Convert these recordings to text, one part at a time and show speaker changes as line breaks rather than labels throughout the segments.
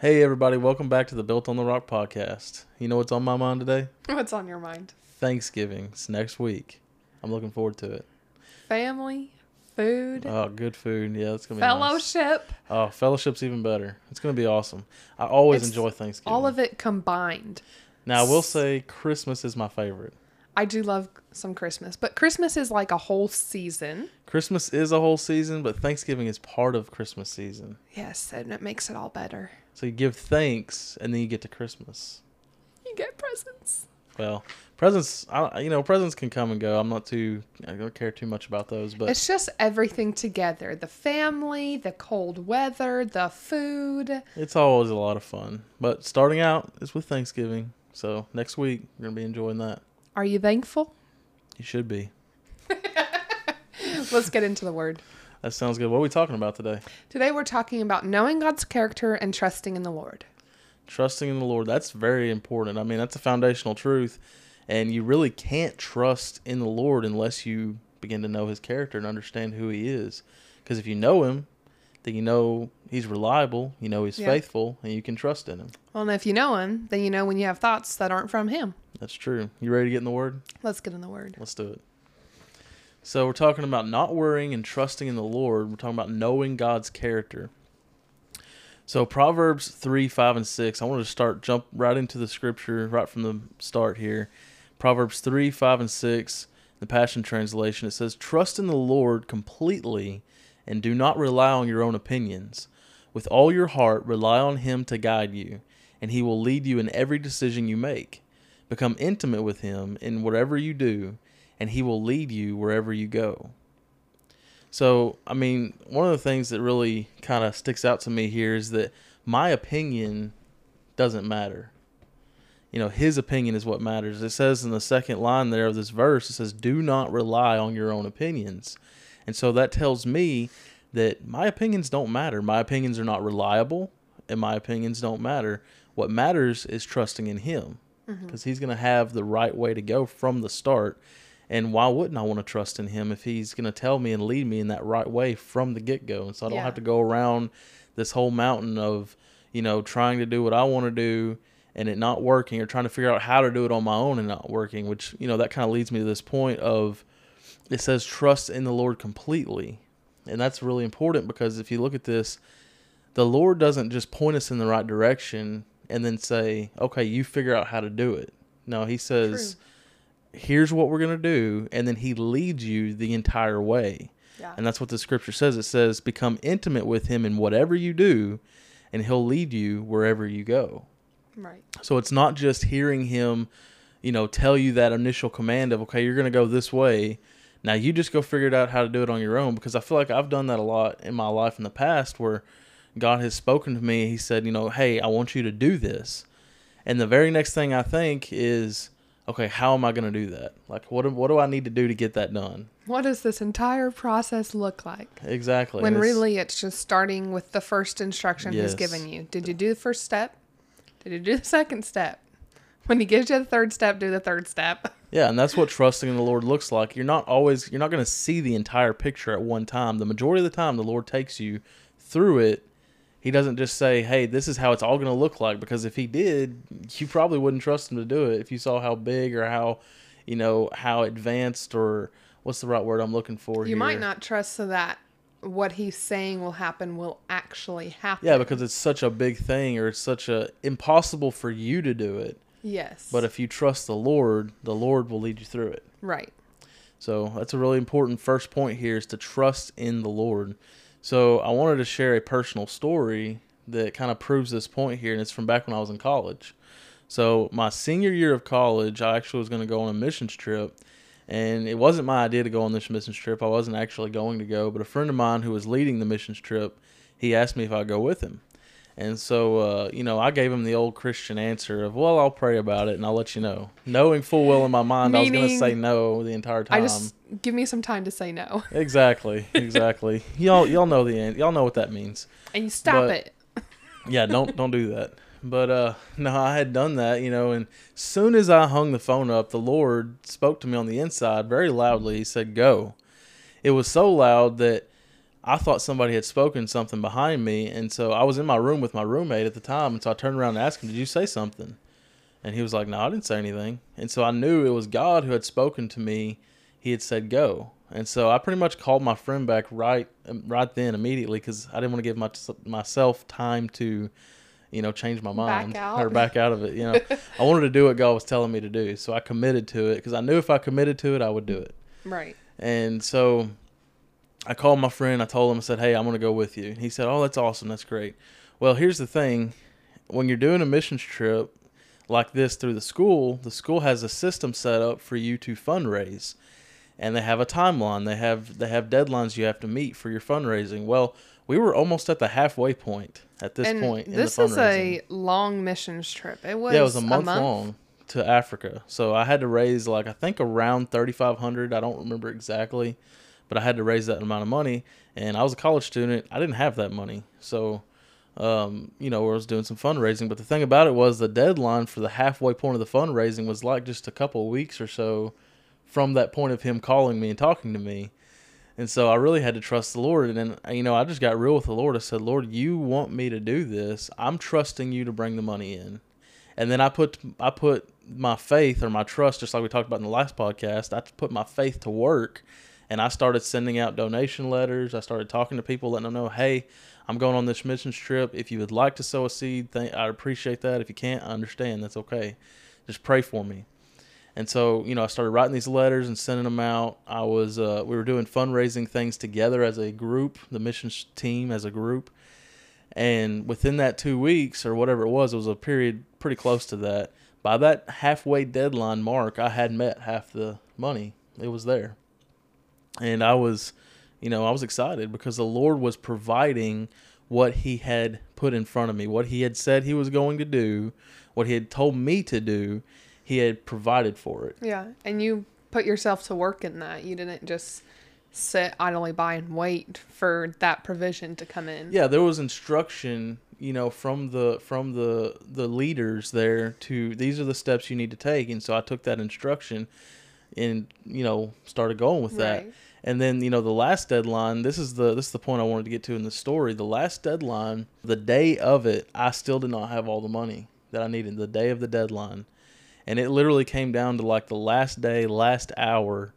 Hey, everybody, welcome back to the Built on the Rock podcast. You know what's on my mind today?
What's on your mind?
Thanksgiving. It's next week. I'm looking forward to it.
Family, food,
Oh, good food. Yeah, it's going to be nice.
fellowship,
Oh, fellowship's even better. It's going to be awesome. I always
It's
enjoy Thanksgiving.
all of it combined.
Now, I will say Christmas is my favorite.
I do love some Christmas, but Christmas is like a whole season.
Christmas is a whole season, but Thanksgiving is part of Christmas season.
Yes, and it makes it all better.
So you give thanks, and then you get to Christmas.
You get presents.
Well, presents, I, you know, presents can come and go. I'm not too, I don't care too much about those, but
It's just everything together the family, the cold weather, the food.
It's always a lot of fun. But starting out is with Thanksgiving. So next week, we're going to be enjoying that.
Are you thankful?
You should be.
Let's get into the word.
That sounds good. What are we talking about today?
Today we're talking about knowing God's character and trusting in the Lord.
Trusting in the Lord. That's very important. I mean, that's a foundational truth. And you really can't trust in the Lord unless you begin to know his character and understand who he is. Because if you know him, then you know he's reliable, you know he's
Yeah.
faithful, and you can trust in him.
Well, and if you know Him, then you know when you have thoughts that aren't from Him.
That's true. You ready to get in the Word?
Let's get in the Word.
Let's do it. So we're talking about not worrying and trusting in the Lord. We're talking about knowing God's character. So Proverbs three, five, and six. I want to start jump right into the scripture right from the start here. Proverbs three, five, and six. The Passion Translation. It says, "Trust in the Lord completely, and do not rely on your own opinions. With all your heart, rely on Him to guide you, and He will lead you in every decision you make. Become intimate with Him in whatever you do, and He will lead you wherever you go." So, I mean, one of the things that really kind of sticks out to me here is that my opinion doesn't matter. You know, his opinion is what matters. It says in the second line there of this verse, it says, Do not rely on your own opinions. And so that tells me that my opinions don't matter. My opinions are not reliable, and my opinions don't matter. What matters is trusting in him mm-hmm. because he's going to have the right way to go from the start. And why wouldn't I want to trust in him if he's going to tell me and lead me in that right way from the get go? And so I don't
Yeah.
have to go around this whole mountain of, you know, trying to do what I want to do and it not working or trying to figure out how to do it on my own and not working, which, you know, that kind of leads me to this point of it says trust in the Lord completely. And that's really important because if you look at this, the Lord doesn't just point us in the right direction and then say, okay, you figure out how to do it. No, He says, here's what we're going to do. And then He leads you the entire way.
Yeah.
And that's what the scripture says. It says, become intimate with Him in whatever you do, and He'll lead you wherever you go.
Right.
So it's not just hearing him, you know, tell you that initial command of, okay, you're going to go this way. Now you just go figure it out how to do it on your own because I feel like I've done that a lot in my life in the past where God has spoken to me. He said, you know, hey, I want you to do this. And the very next thing I think is, okay, how am I going to do that? Like, what, do- what do I need to do to get that done?
What does this entire process look like?
Exactly.
When
it's-
really it's just starting with the first instruction
Yes.
he's given you. Did you do the first step? Did you do the second step? When he gives you the third step, do the third step.
Yeah, and that's what trusting in the Lord looks like. You're not always you're not going to see the entire picture at one time. The majority of the time the Lord takes you through it. He doesn't just say, "Hey, this is how it's all going to look like," because if he did, you probably wouldn't trust him to do it if you saw how big or how, you know, how advanced or what's the right word I'm looking for
You
here?
might not trust so that what he's saying will happen will actually happen.
Yeah, because it's such a big thing or it's such a impossible for you to do it.
yes.
But if you trust the Lord, the Lord will lead you through it.
right.
So that's a really important first point here is to trust in the Lord. So I wanted to share a personal story that kind of proves this point here, and it's from back when I was in college. So my senior year of college, I actually was going to go on a missions trip, and it wasn't my idea to go on this missions trip. I wasn't actually going to go, but a friend of mine who was leading the missions trip, he asked me if I'd go with him. And so, uh, you know, I gave him the old Christian answer of, "Well, I'll pray about it and I'll let you know," knowing full well in my mind I was going to say no the entire time.
I just give me some time to say no.
Exactly, exactly. y'all, y'all know the end. Y'all know what that means.
And you stop
But-
it.
Yeah, don't don't do that. But uh, no, I had done that, you know. And soon as I hung the phone up, the Lord spoke to me on the inside very loudly. He said, "Go." It was so loud that I thought somebody had spoken something behind me, and so I was in my room with my roommate at the time, and so I turned around and asked him, "Did you say something?" And he was like, "No, I didn't say anything." And so I knew it was God who had spoken to me. He had said, "Go." And so I pretty much called my friend back right right then immediately because I didn't want to give my, myself time to, you know, change my mind
out.
or back out of it. You know, I wanted to do what God was telling me to do, so I committed to it because I knew if I committed to it, I would do it.
Right.
And so I called my friend. I told him, I said, "Hey, I'm going to go with you." He said, "Oh, that's awesome. That's great." Well, here's the thing: when you're doing a missions trip like this through the school, the school has a system set up for you to fundraise and they have a timeline. They have they have deadlines you have to meet for your fundraising. Well, we were almost at the halfway point at this
and
point.
This
in
is a long missions trip. It was
yeah, it was a month, long to Africa. So I had to raise like I think around thirty five hundred. I don't remember exactly, but I had to raise that amount of money. And I was a college student. I didn't have that money, so. Um, you know, I was doing some fundraising, but the thing about it was the deadline for the halfway point of the fundraising was like just a couple weeks or so from that point of him calling me and talking to me. And so I really had to trust the Lord. And then, you know, I just got real with the Lord. I said, Lord, you want me to do this. I'm trusting you to bring the money in. And then I put, I put my faith or my trust, just like we talked about in the last podcast, I put my faith to work and I started sending out donation letters. I started talking to people, letting them know, hey, I'm going on this missions trip. If you would like to sow a seed, I'd appreciate that. If you can't, I understand. That's okay. Just pray for me. And so, you know, I started writing these letters and sending them out. I was, uh, we were doing fundraising things together as a group, the missions team as a group. And within that two weeks or whatever it was, it was a period pretty close to that. By that halfway deadline mark, I had met half the money. It was there. And I was, you know, I was excited because the Lord was providing what He had put in front of me, what He had said He was going to do, what He had told me to do he had provided for it.
Yeah, and you put yourself to work in that. You didn't just sit idly by and wait for that provision to come in.
Yeah, there was instruction, you know, from the from the the leaders there to these are the steps you need to take, and so I took that instruction and you know started going with that. Right. And then you know the last deadline. This is the this is the point I wanted to get to in the story. The last deadline, the day of it, I still did not have all the money that I needed. The day of the deadline, and it literally came down to like the last day, last hour,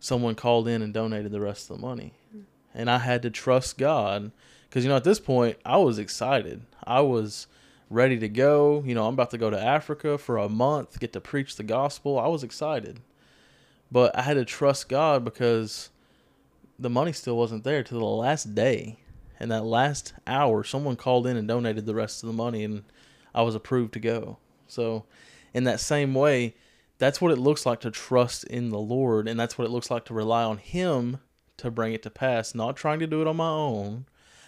someone called in and donated the rest of the money. Mm-hmm. And I had to trust God because, you know, at this point, I was excited. I was ready to go. You know, I'm about to go to Africa for a month, get to preach the gospel. I was excited. But I had to trust God because the money still wasn't there to the last day. And that last hour, someone called in and donated the rest of the money, and I was approved to go. So in that same way, that's what it looks like to trust in the Lord, and that's what it looks like to rely on Him to bring it to pass, not trying to do it on my own.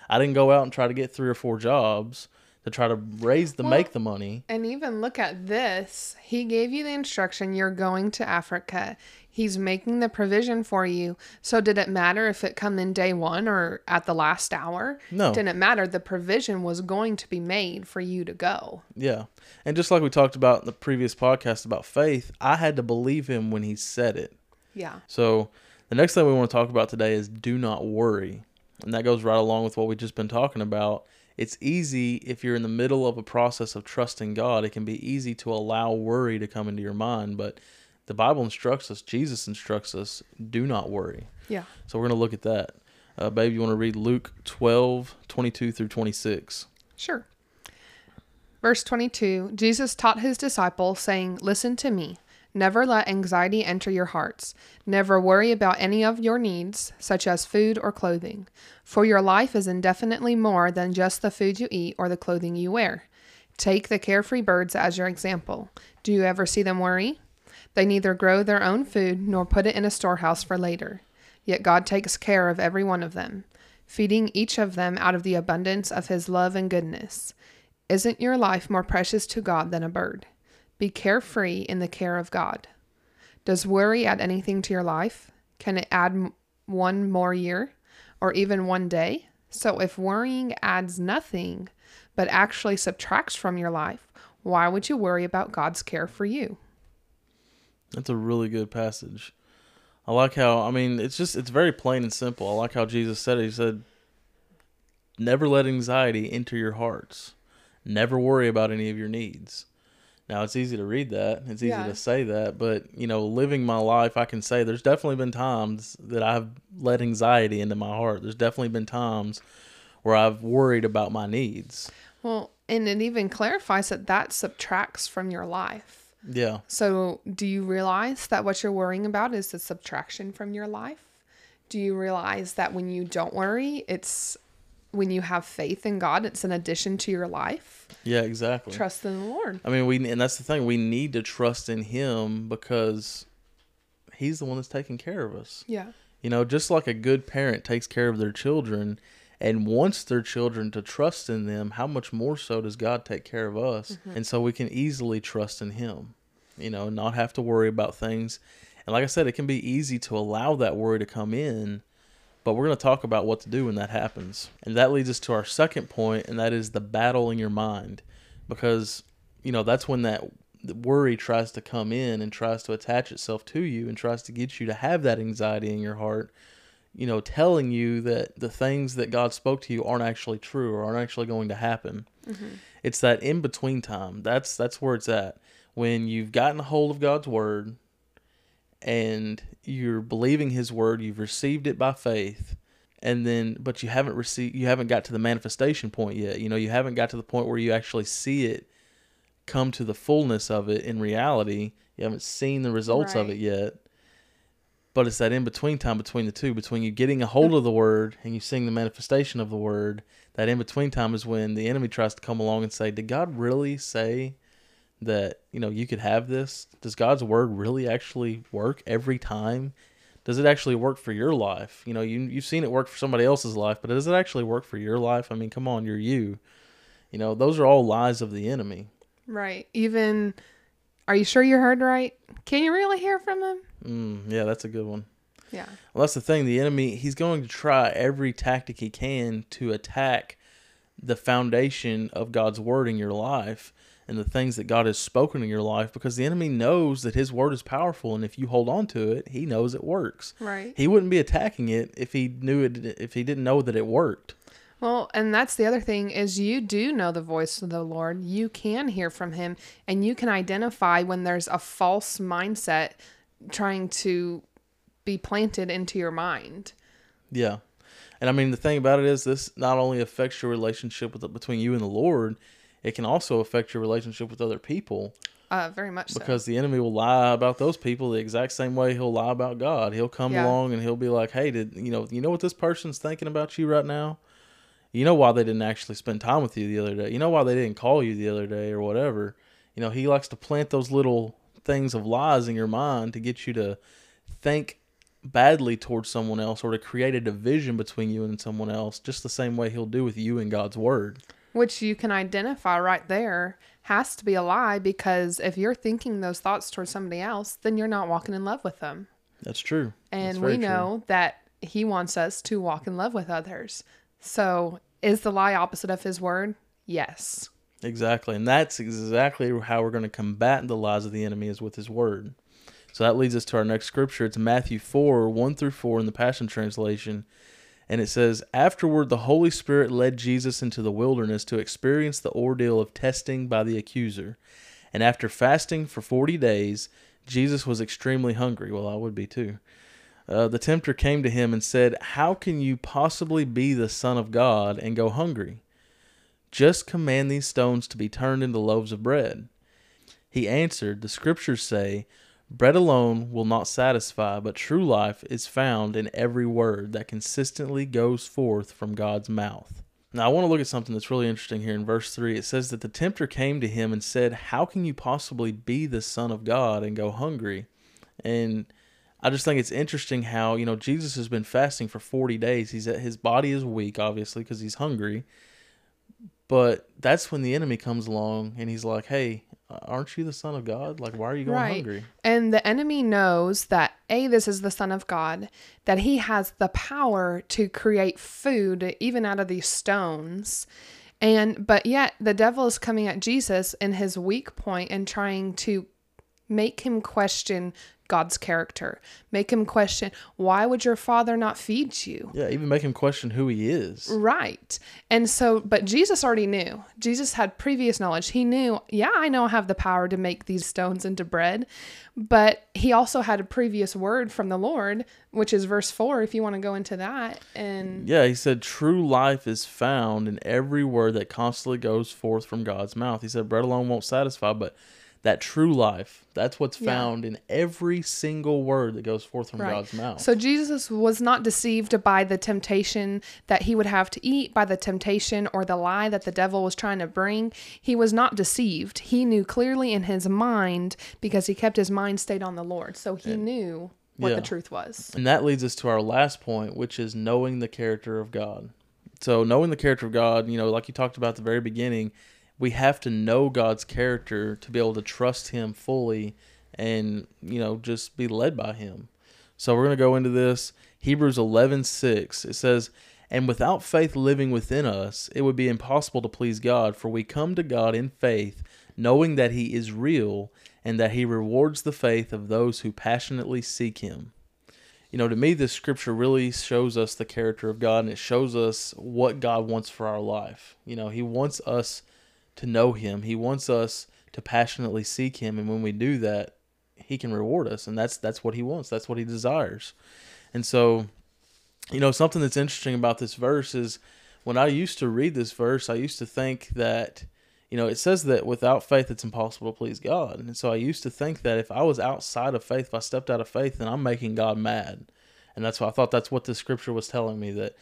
I didn't go out and try to get three or four jobs to try to raise the well, make the money.
And even look at this. He gave you the instruction you're going to Africa. He's making the provision for you. So did it matter if it come in day 1 or at the last hour?
No.
Didn't matter. The provision was going to be made for you to go.
Yeah. And just like we talked about in the previous podcast about faith, I had to believe him when he said it.
Yeah.
So the next thing we want to talk about today is do not worry. And that goes right along with what we've just been talking about. It's easy if you're in the middle of a process of trusting God, it can be easy to allow worry to come into your mind, but the Bible instructs us, Jesus instructs us, do not worry.
Yeah.
So we're going to look at that. Uh, babe, you want to read Luke 12, 22 through 26?
Sure. Verse 22 Jesus taught his disciples, saying, Listen to me. Never let anxiety enter your hearts. Never worry about any of your needs, such as food or clothing. For your life is indefinitely more than just the food you eat or the clothing you wear. Take the carefree birds as your example. Do you ever see them worry? They neither grow their own food nor put it in a storehouse for later. Yet God takes care of every one of them, feeding each of them out of the abundance of his love and goodness. Isn't your life more precious to God than a bird? Be carefree in the care of God. Does worry add anything to your life? Can it add one more year or even one day? So, if worrying adds nothing but actually subtracts from your life, why would you worry about God's care for you?
That's a really good passage. I like how I mean it's just it's very plain and simple. I like how Jesus said it. He said, "Never let anxiety enter your hearts. Never worry about any of your needs." Now it's easy to read that. It's easy
Yeah.
to say that, but you know, living my life, I can say there's definitely been times that I've let anxiety into my heart. There's definitely been times where I've worried about my needs.
Well, and it even clarifies that that subtracts from your life.
Yeah.
So, do you realize that what you're worrying about is a subtraction from your life? Do you realize that when you don't worry, it's when you have faith in God, it's an addition to your life?
Yeah, exactly.
Trust in the Lord.
I mean, we and that's the thing. We need to trust in Him because He's the one that's taking care of us.
Yeah.
You know, just like a good parent takes care of their children and wants their children to trust in them, how much more so does God take care of us? Mm-hmm. And so we can easily trust in Him, you know, not have to worry about things. And like I said, it can be easy to allow that worry to come in, but we're going to talk about what to do when that happens. And that leads us to our second point, and that is the battle in your mind. Because, you know, that's when that worry tries to come in and tries to attach itself to you and tries to get you to have that anxiety in your heart you know, telling you that the things that God spoke to you aren't actually true or aren't actually going to happen. Mm-hmm. It's that in between time. That's that's where it's at. When you've gotten a hold of God's word and you're believing his word, you've received it by faith, and then but you haven't received you haven't got to the manifestation point yet. You know, you haven't got to the point where you actually see it come to the fullness of it in reality. You haven't seen the results of it yet but it's that in between time between the two between you getting a hold of the word and you seeing the manifestation of the word that in between time is when the enemy tries to come along and say did god really say that you know you could have this does god's word really actually work every time does it actually work for your life you know you, you've seen it work for somebody else's life but does it actually work for your life i mean come on you're you you know those are all lies of the enemy
Right. Even, are you sure you heard right? Can you really hear from him?
mm, yeah that's a good one
Yeah.
Well, that's the thing. The enemy, he's going to try every tactic he can to attack the foundation of God's word in your life and the things that God has spoken in your life because the enemy knows that his word is powerful and if you hold on to it, he knows it works.
Right.
He wouldn't be attacking it if he knew it if he didn't know that it worked.
Well, and that's the other thing is you do know the voice of the Lord. You can hear from him and you can identify when there's a false mindset trying to be planted into your mind.
Yeah. And I mean the thing about it is this not only affects your relationship with between you and the Lord, it can also affect your relationship with other people.
Uh, very much so.
because the enemy will lie about those people the exact same way he'll lie about God. He'll come
Yeah.
along and he'll be like, "Hey, did you know you know what this person's thinking about you right now? You know why they didn't actually spend time with you the other day. You know why they didn't call you the other day or whatever. You know, he likes to plant those little things of lies in your mind to get you to think badly towards someone else or to create a division between you and someone else, just the same way he'll do with you and God's word.
Which you can identify right there has to be a lie because if you're thinking those thoughts towards somebody else, then you're not walking in love with them.
That's true.
And
very
we
true.
know that he wants us to walk in love with others. So is the lie opposite of his word? Yes.
Exactly. And that's exactly how we're going to combat the lies of the enemy is with his word. So that leads us to our next scripture. It's Matthew 4, 1 through 4 in the Passion Translation. And it says, Afterward, the Holy Spirit led Jesus into the wilderness to experience the ordeal of testing by the accuser. And after fasting for 40 days, Jesus was extremely hungry. Well, I would be too. Uh, the tempter came to him and said, How can you possibly be the Son of God and go hungry? Just command these stones to be turned into loaves of bread. He answered, The scriptures say, Bread alone will not satisfy, but true life is found in every word that consistently goes forth from God's mouth. Now, I want to look at something that's really interesting here in verse 3. It says that the tempter came to him and said, How can you possibly be the Son of God and go hungry? And I just think it's interesting how, you know, Jesus has been fasting for 40 days. He's his body is weak, obviously, because he's hungry. But that's when the enemy comes along and he's like, "Hey, aren't you the son of God? Like, why are you going
Right.
hungry?"
And the enemy knows that A, this is the Son of God, that he has the power to create food even out of these stones. And but yet the devil is coming at Jesus in his weak point and trying to make him question God's character. Make him question, why would your father not feed you?
Yeah, even make him question who he is.
Right. And so, but Jesus already knew. Jesus had previous knowledge. He knew, yeah, I know I have the power to make these stones into bread. But he also had a previous word from the Lord, which is verse 4, if you want to go into that. And
Yeah, he said, True life is found in every word that constantly goes forth from God's mouth. He said, Bread alone won't satisfy, but that true life, that's what's
Yeah.
found in every single word that goes forth from
Right.
God's mouth.
So Jesus was not deceived by the temptation that he would have to eat, by the temptation or the lie that the devil was trying to bring. He was not deceived. He knew clearly in his mind because he kept his mind stayed on the Lord. So he knew what
Yeah.
the truth was.
And that leads us to our last point, which is knowing the character of God. So, knowing the character of God, you know, like you talked about at the very beginning, we have to know God's character to be able to trust Him fully and, you know, just be led by Him. So, we're going to go into this. Hebrews 11 6. It says, And without faith living within us, it would be impossible to please God, for we come to God in faith, knowing that He is real and that He rewards the faith of those who passionately seek Him you know, to me, this scripture really shows us the character of God and it shows us what God wants for our life. You know, He wants us to know Him, He wants us to passionately seek Him. And when we do that, He can reward us. And that's, that's what He wants, that's what He desires. And so, you know, something that's interesting about this verse is when I used to read this verse, I used to think that, you know, it says that without faith it's impossible to please God. And so I used to think that if I was outside of faith, if I stepped out of faith, then I'm making God mad. And that's why I thought that's what the scripture was telling me that,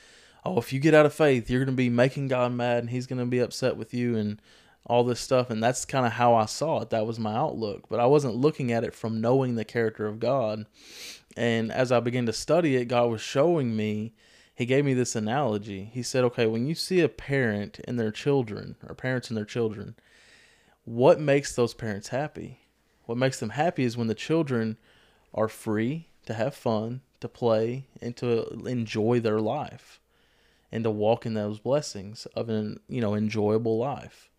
oh, if you get out of faith, you're going to be making God mad and he's going to be upset with you and all this stuff. And that's kind of how I saw it. That was my outlook. But I wasn't looking at it from knowing the character of God. And as I began to study it, God was showing me, He gave me this analogy. He said, okay, when you see a parent and their children, or parents and their children, what makes those parents happy? What makes them happy is when the children are free to have fun, to play, and to enjoy their life and to walk in those blessings of an you know enjoyable life.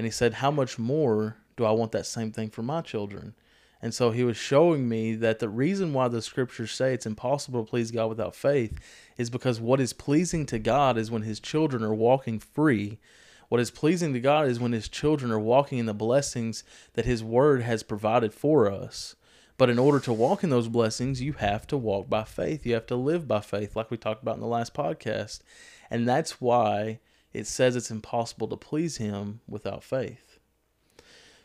And he said, How much more do I want that same thing for my children? And so he was showing me that the reason why the scriptures say it's impossible to please God without faith is because what is pleasing to God is when his children are walking free. What is pleasing to God is when his children are walking in the blessings that his word has provided for us. But in order to walk in those blessings, you have to walk by faith. You have to live by faith, like we talked about in the last podcast. And that's why it says it's impossible to please him without faith.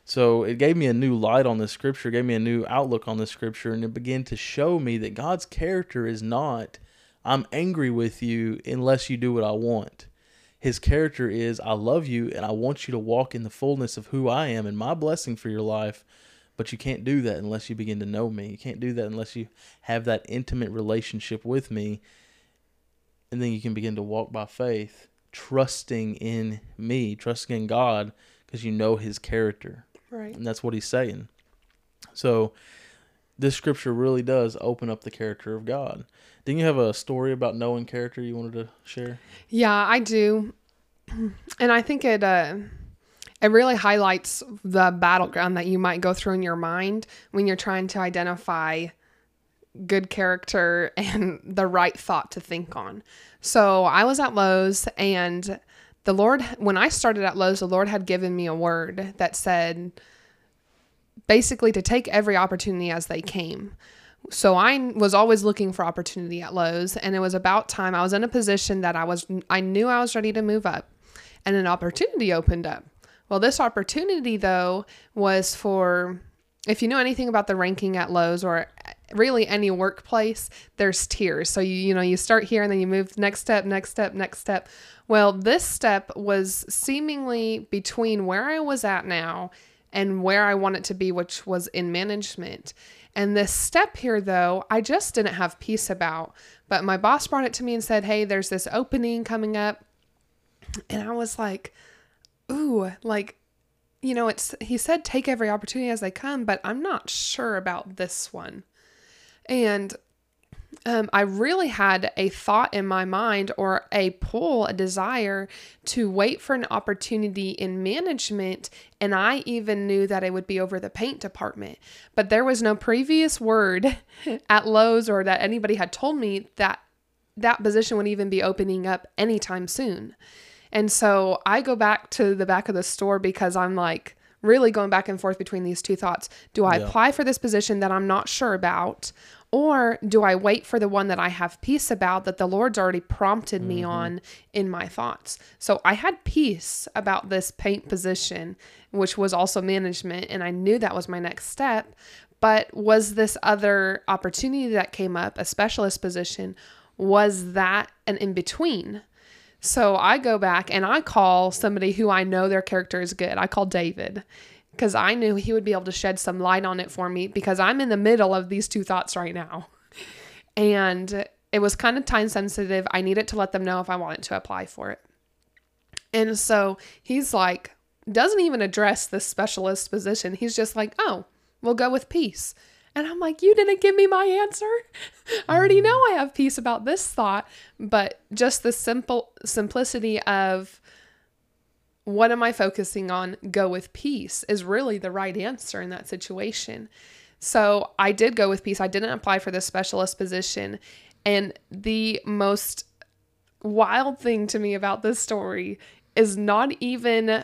So it gave me a new light on this scripture, gave me a new outlook on this scripture, and it began to show me that God's character is not, I'm angry with you unless you do what I want. His character is, I love you and I want you to walk in the fullness of who I am and my blessing for your life. But you can't do that unless you begin to know me. You can't do that unless you have that intimate relationship with me. And then you can begin to walk by faith, trusting in me, trusting in God, because you know his character.
Right.
And that's what he's saying. So this scripture really does open up the character of God. Didn't you have a story about knowing character you wanted to share?
Yeah, I do. And I think it uh it really highlights the battleground that you might go through in your mind when you're trying to identify good character and the right thought to think on. So, I was at Lowe's and the Lord when I started at Lowe's, the Lord had given me a word that said basically to take every opportunity as they came. So I was always looking for opportunity at Lowe's and it was about time I was in a position that I was I knew I was ready to move up and an opportunity opened up. Well, this opportunity though was for if you know anything about the ranking at Lowe's or really any workplace, there's tiers. So you you know, you start here and then you move next step, next step, next step. Well, this step was seemingly between where I was at now and where I wanted to be, which was in management. And this step here, though, I just didn't have peace about. But my boss brought it to me and said, Hey, there's this opening coming up. And I was like, Ooh, like, you know, it's, he said, take every opportunity as they come, but I'm not sure about this one. And um, I really had a thought in my mind or a pull, a desire to wait for an opportunity in management. And I even knew that it would be over the paint department. But there was no previous word at Lowe's or that anybody had told me that that position would even be opening up anytime soon. And so I go back to the back of the store because I'm like, really going back and forth between these two thoughts. Do I
Yeah.
apply for this position that I'm not sure about? Or do I wait for the one that I have peace about that the Lord's already prompted me mm-hmm. on in my thoughts? So I had peace about this paint position, which was also management, and I knew that was my next step. But was this other opportunity that came up, a specialist position, was that an in between? So I go back and I call somebody who I know their character is good. I call David because I knew he would be able to shed some light on it for me because I'm in the middle of these two thoughts right now. And it was kind of time sensitive. I needed to let them know if I wanted to apply for it. And so he's like, doesn't even address this specialist position. He's just like, oh, we'll go with peace. And I'm like, you didn't give me my answer. I already know I have peace about this thought, but just the simple simplicity of what am I focusing on? Go with peace is really the right answer in that situation. So I did go with peace. I didn't apply for this specialist position. And the most wild thing to me about this story is not even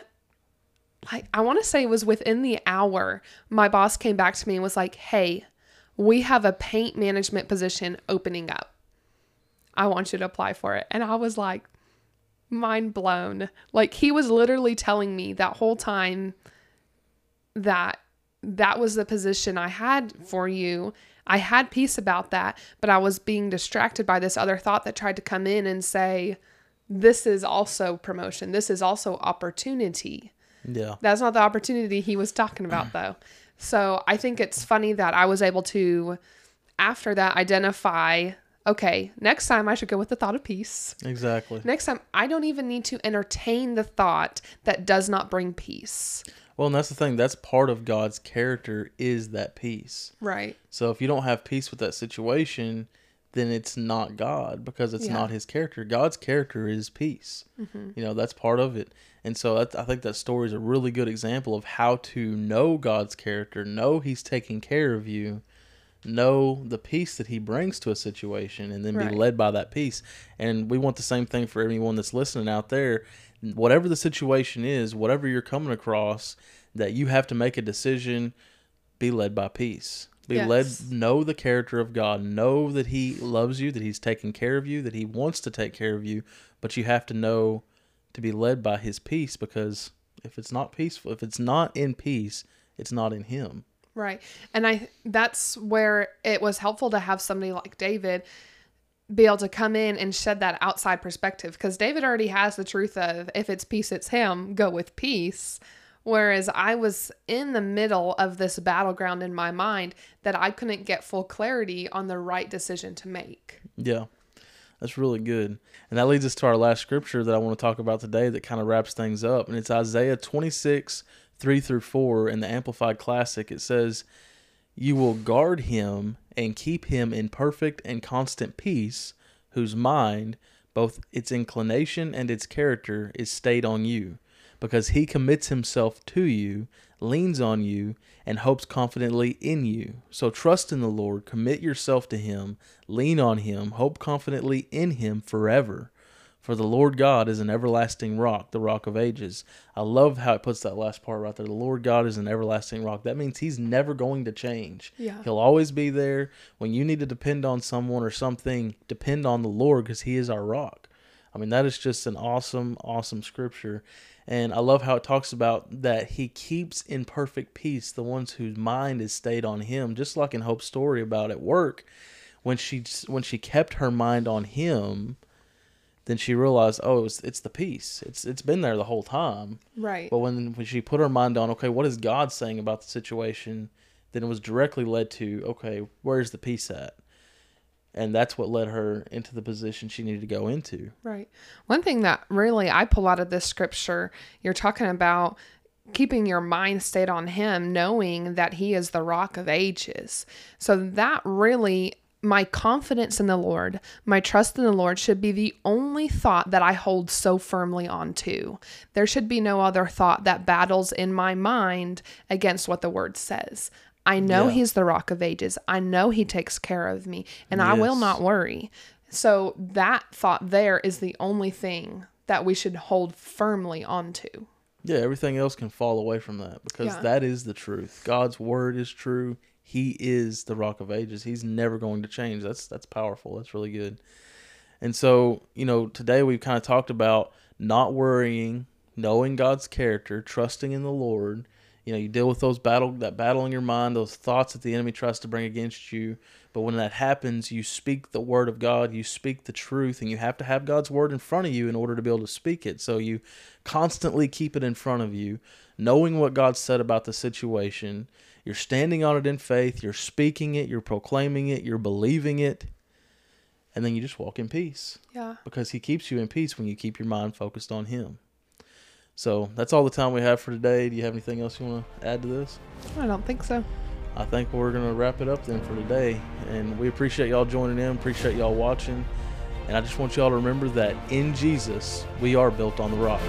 like I want to say it was within the hour my boss came back to me and was like, "Hey, we have a paint management position opening up. I want you to apply for it." And I was like mind blown. Like he was literally telling me that whole time that that was the position I had for you. I had peace about that, but I was being distracted by this other thought that tried to come in and say, this is also promotion. This is also opportunity.
Yeah.
That's not the opportunity he was talking about, though. So I think it's funny that I was able to, after that, identify okay, next time I should go with the thought of peace.
Exactly.
Next time, I don't even need to entertain the thought that does not bring peace.
Well, and that's the thing. That's part of God's character is that peace.
Right.
So if you don't have peace with that situation, then it's not God because it's
Yeah.
not His character. God's character is peace. Mm-hmm. You know that's part of it. And so I think that story is a really good example of how to know God's character, know He's taking care of you, know the peace that He brings to a situation, and then
Right.
be led by that peace. And we want the same thing for anyone that's listening out there. Whatever the situation is, whatever you're coming across, that you have to make a decision, be led by peace. Be
Yes.
led, know the character of God. Know that He loves you, that He's taking care of you, that He wants to take care of you. But you have to know to be led by His peace because if it's not peaceful, if it's not in peace, it's not in Him.
Right. And I that's where it was helpful to have somebody like David be able to come in and shed that outside perspective because David already has the truth of if it's peace, it's him, go with peace. Whereas I was in the middle of this battleground in my mind that I couldn't get full clarity on the right decision to make.
Yeah, that's really good. And that leads us to our last scripture that I want to talk about today that kind of wraps things up. And it's Isaiah 26, 3 through 4 in the Amplified Classic. It says, You will guard him and keep him in perfect and constant peace, whose mind, both its inclination and its character, is stayed on you, because he commits himself to you, leans on you, and hopes confidently in you. So trust in the Lord, commit yourself to him, lean on him, hope confidently in him forever. For the Lord God is an everlasting rock, the rock of ages. I love how it puts that last part right there. The Lord God is an everlasting rock. That means He's never going to change.
Yeah.
He'll always be there. When you need to depend on someone or something, depend on the Lord because He is our rock. I mean, that is just an awesome, awesome scripture. And I love how it talks about that He keeps in perfect peace the ones whose mind is stayed on Him, just like in Hope's story about at work. When she when she kept her mind on Him, then she realized, oh, it's it's the peace. It's it's been there the whole time.
Right.
But when when she put her mind on, okay, what is God saying about the situation? Then it was directly led to, okay, where's the peace at? And that's what led her into the position she needed to go into.
Right. One thing that really I pull out of this scripture, you're talking about keeping your mind stayed on him, knowing that he is the rock of ages. So that really my confidence in the Lord, my trust in the Lord should be the only thought that I hold so firmly onto. There should be no other thought that battles in my mind against what the word says. I know
Yeah.
he's the rock of ages. I know he takes care of me and I will not worry. So that thought there is the only thing that we should hold firmly onto.
Yeah, everything else can fall away from that because
Yeah.
that is the truth. God's word is true. He is the rock of ages. He's never going to change. That's that's powerful. That's really good. And so, you know, today we've kind of talked about not worrying, knowing God's character, trusting in the Lord. You know, you deal with those battle that battle in your mind, those thoughts that the enemy tries to bring against you. But when that happens, you speak the word of God, you speak the truth, and you have to have God's word in front of you in order to be able to speak it. So you constantly keep it in front of you, knowing what God said about the situation. You're standing on it in faith, you're speaking it, you're proclaiming it, you're believing it, and then you just walk in peace
Yeah.
because He keeps you in peace when you keep your mind focused on Him. So that's all the time we have for today. Do you have anything else you want to add to this?
I don't think so.
I think we're going to wrap it up then for today. And we appreciate y'all joining in, appreciate y'all watching. And I just want y'all to remember that in Jesus, we are built on the rock.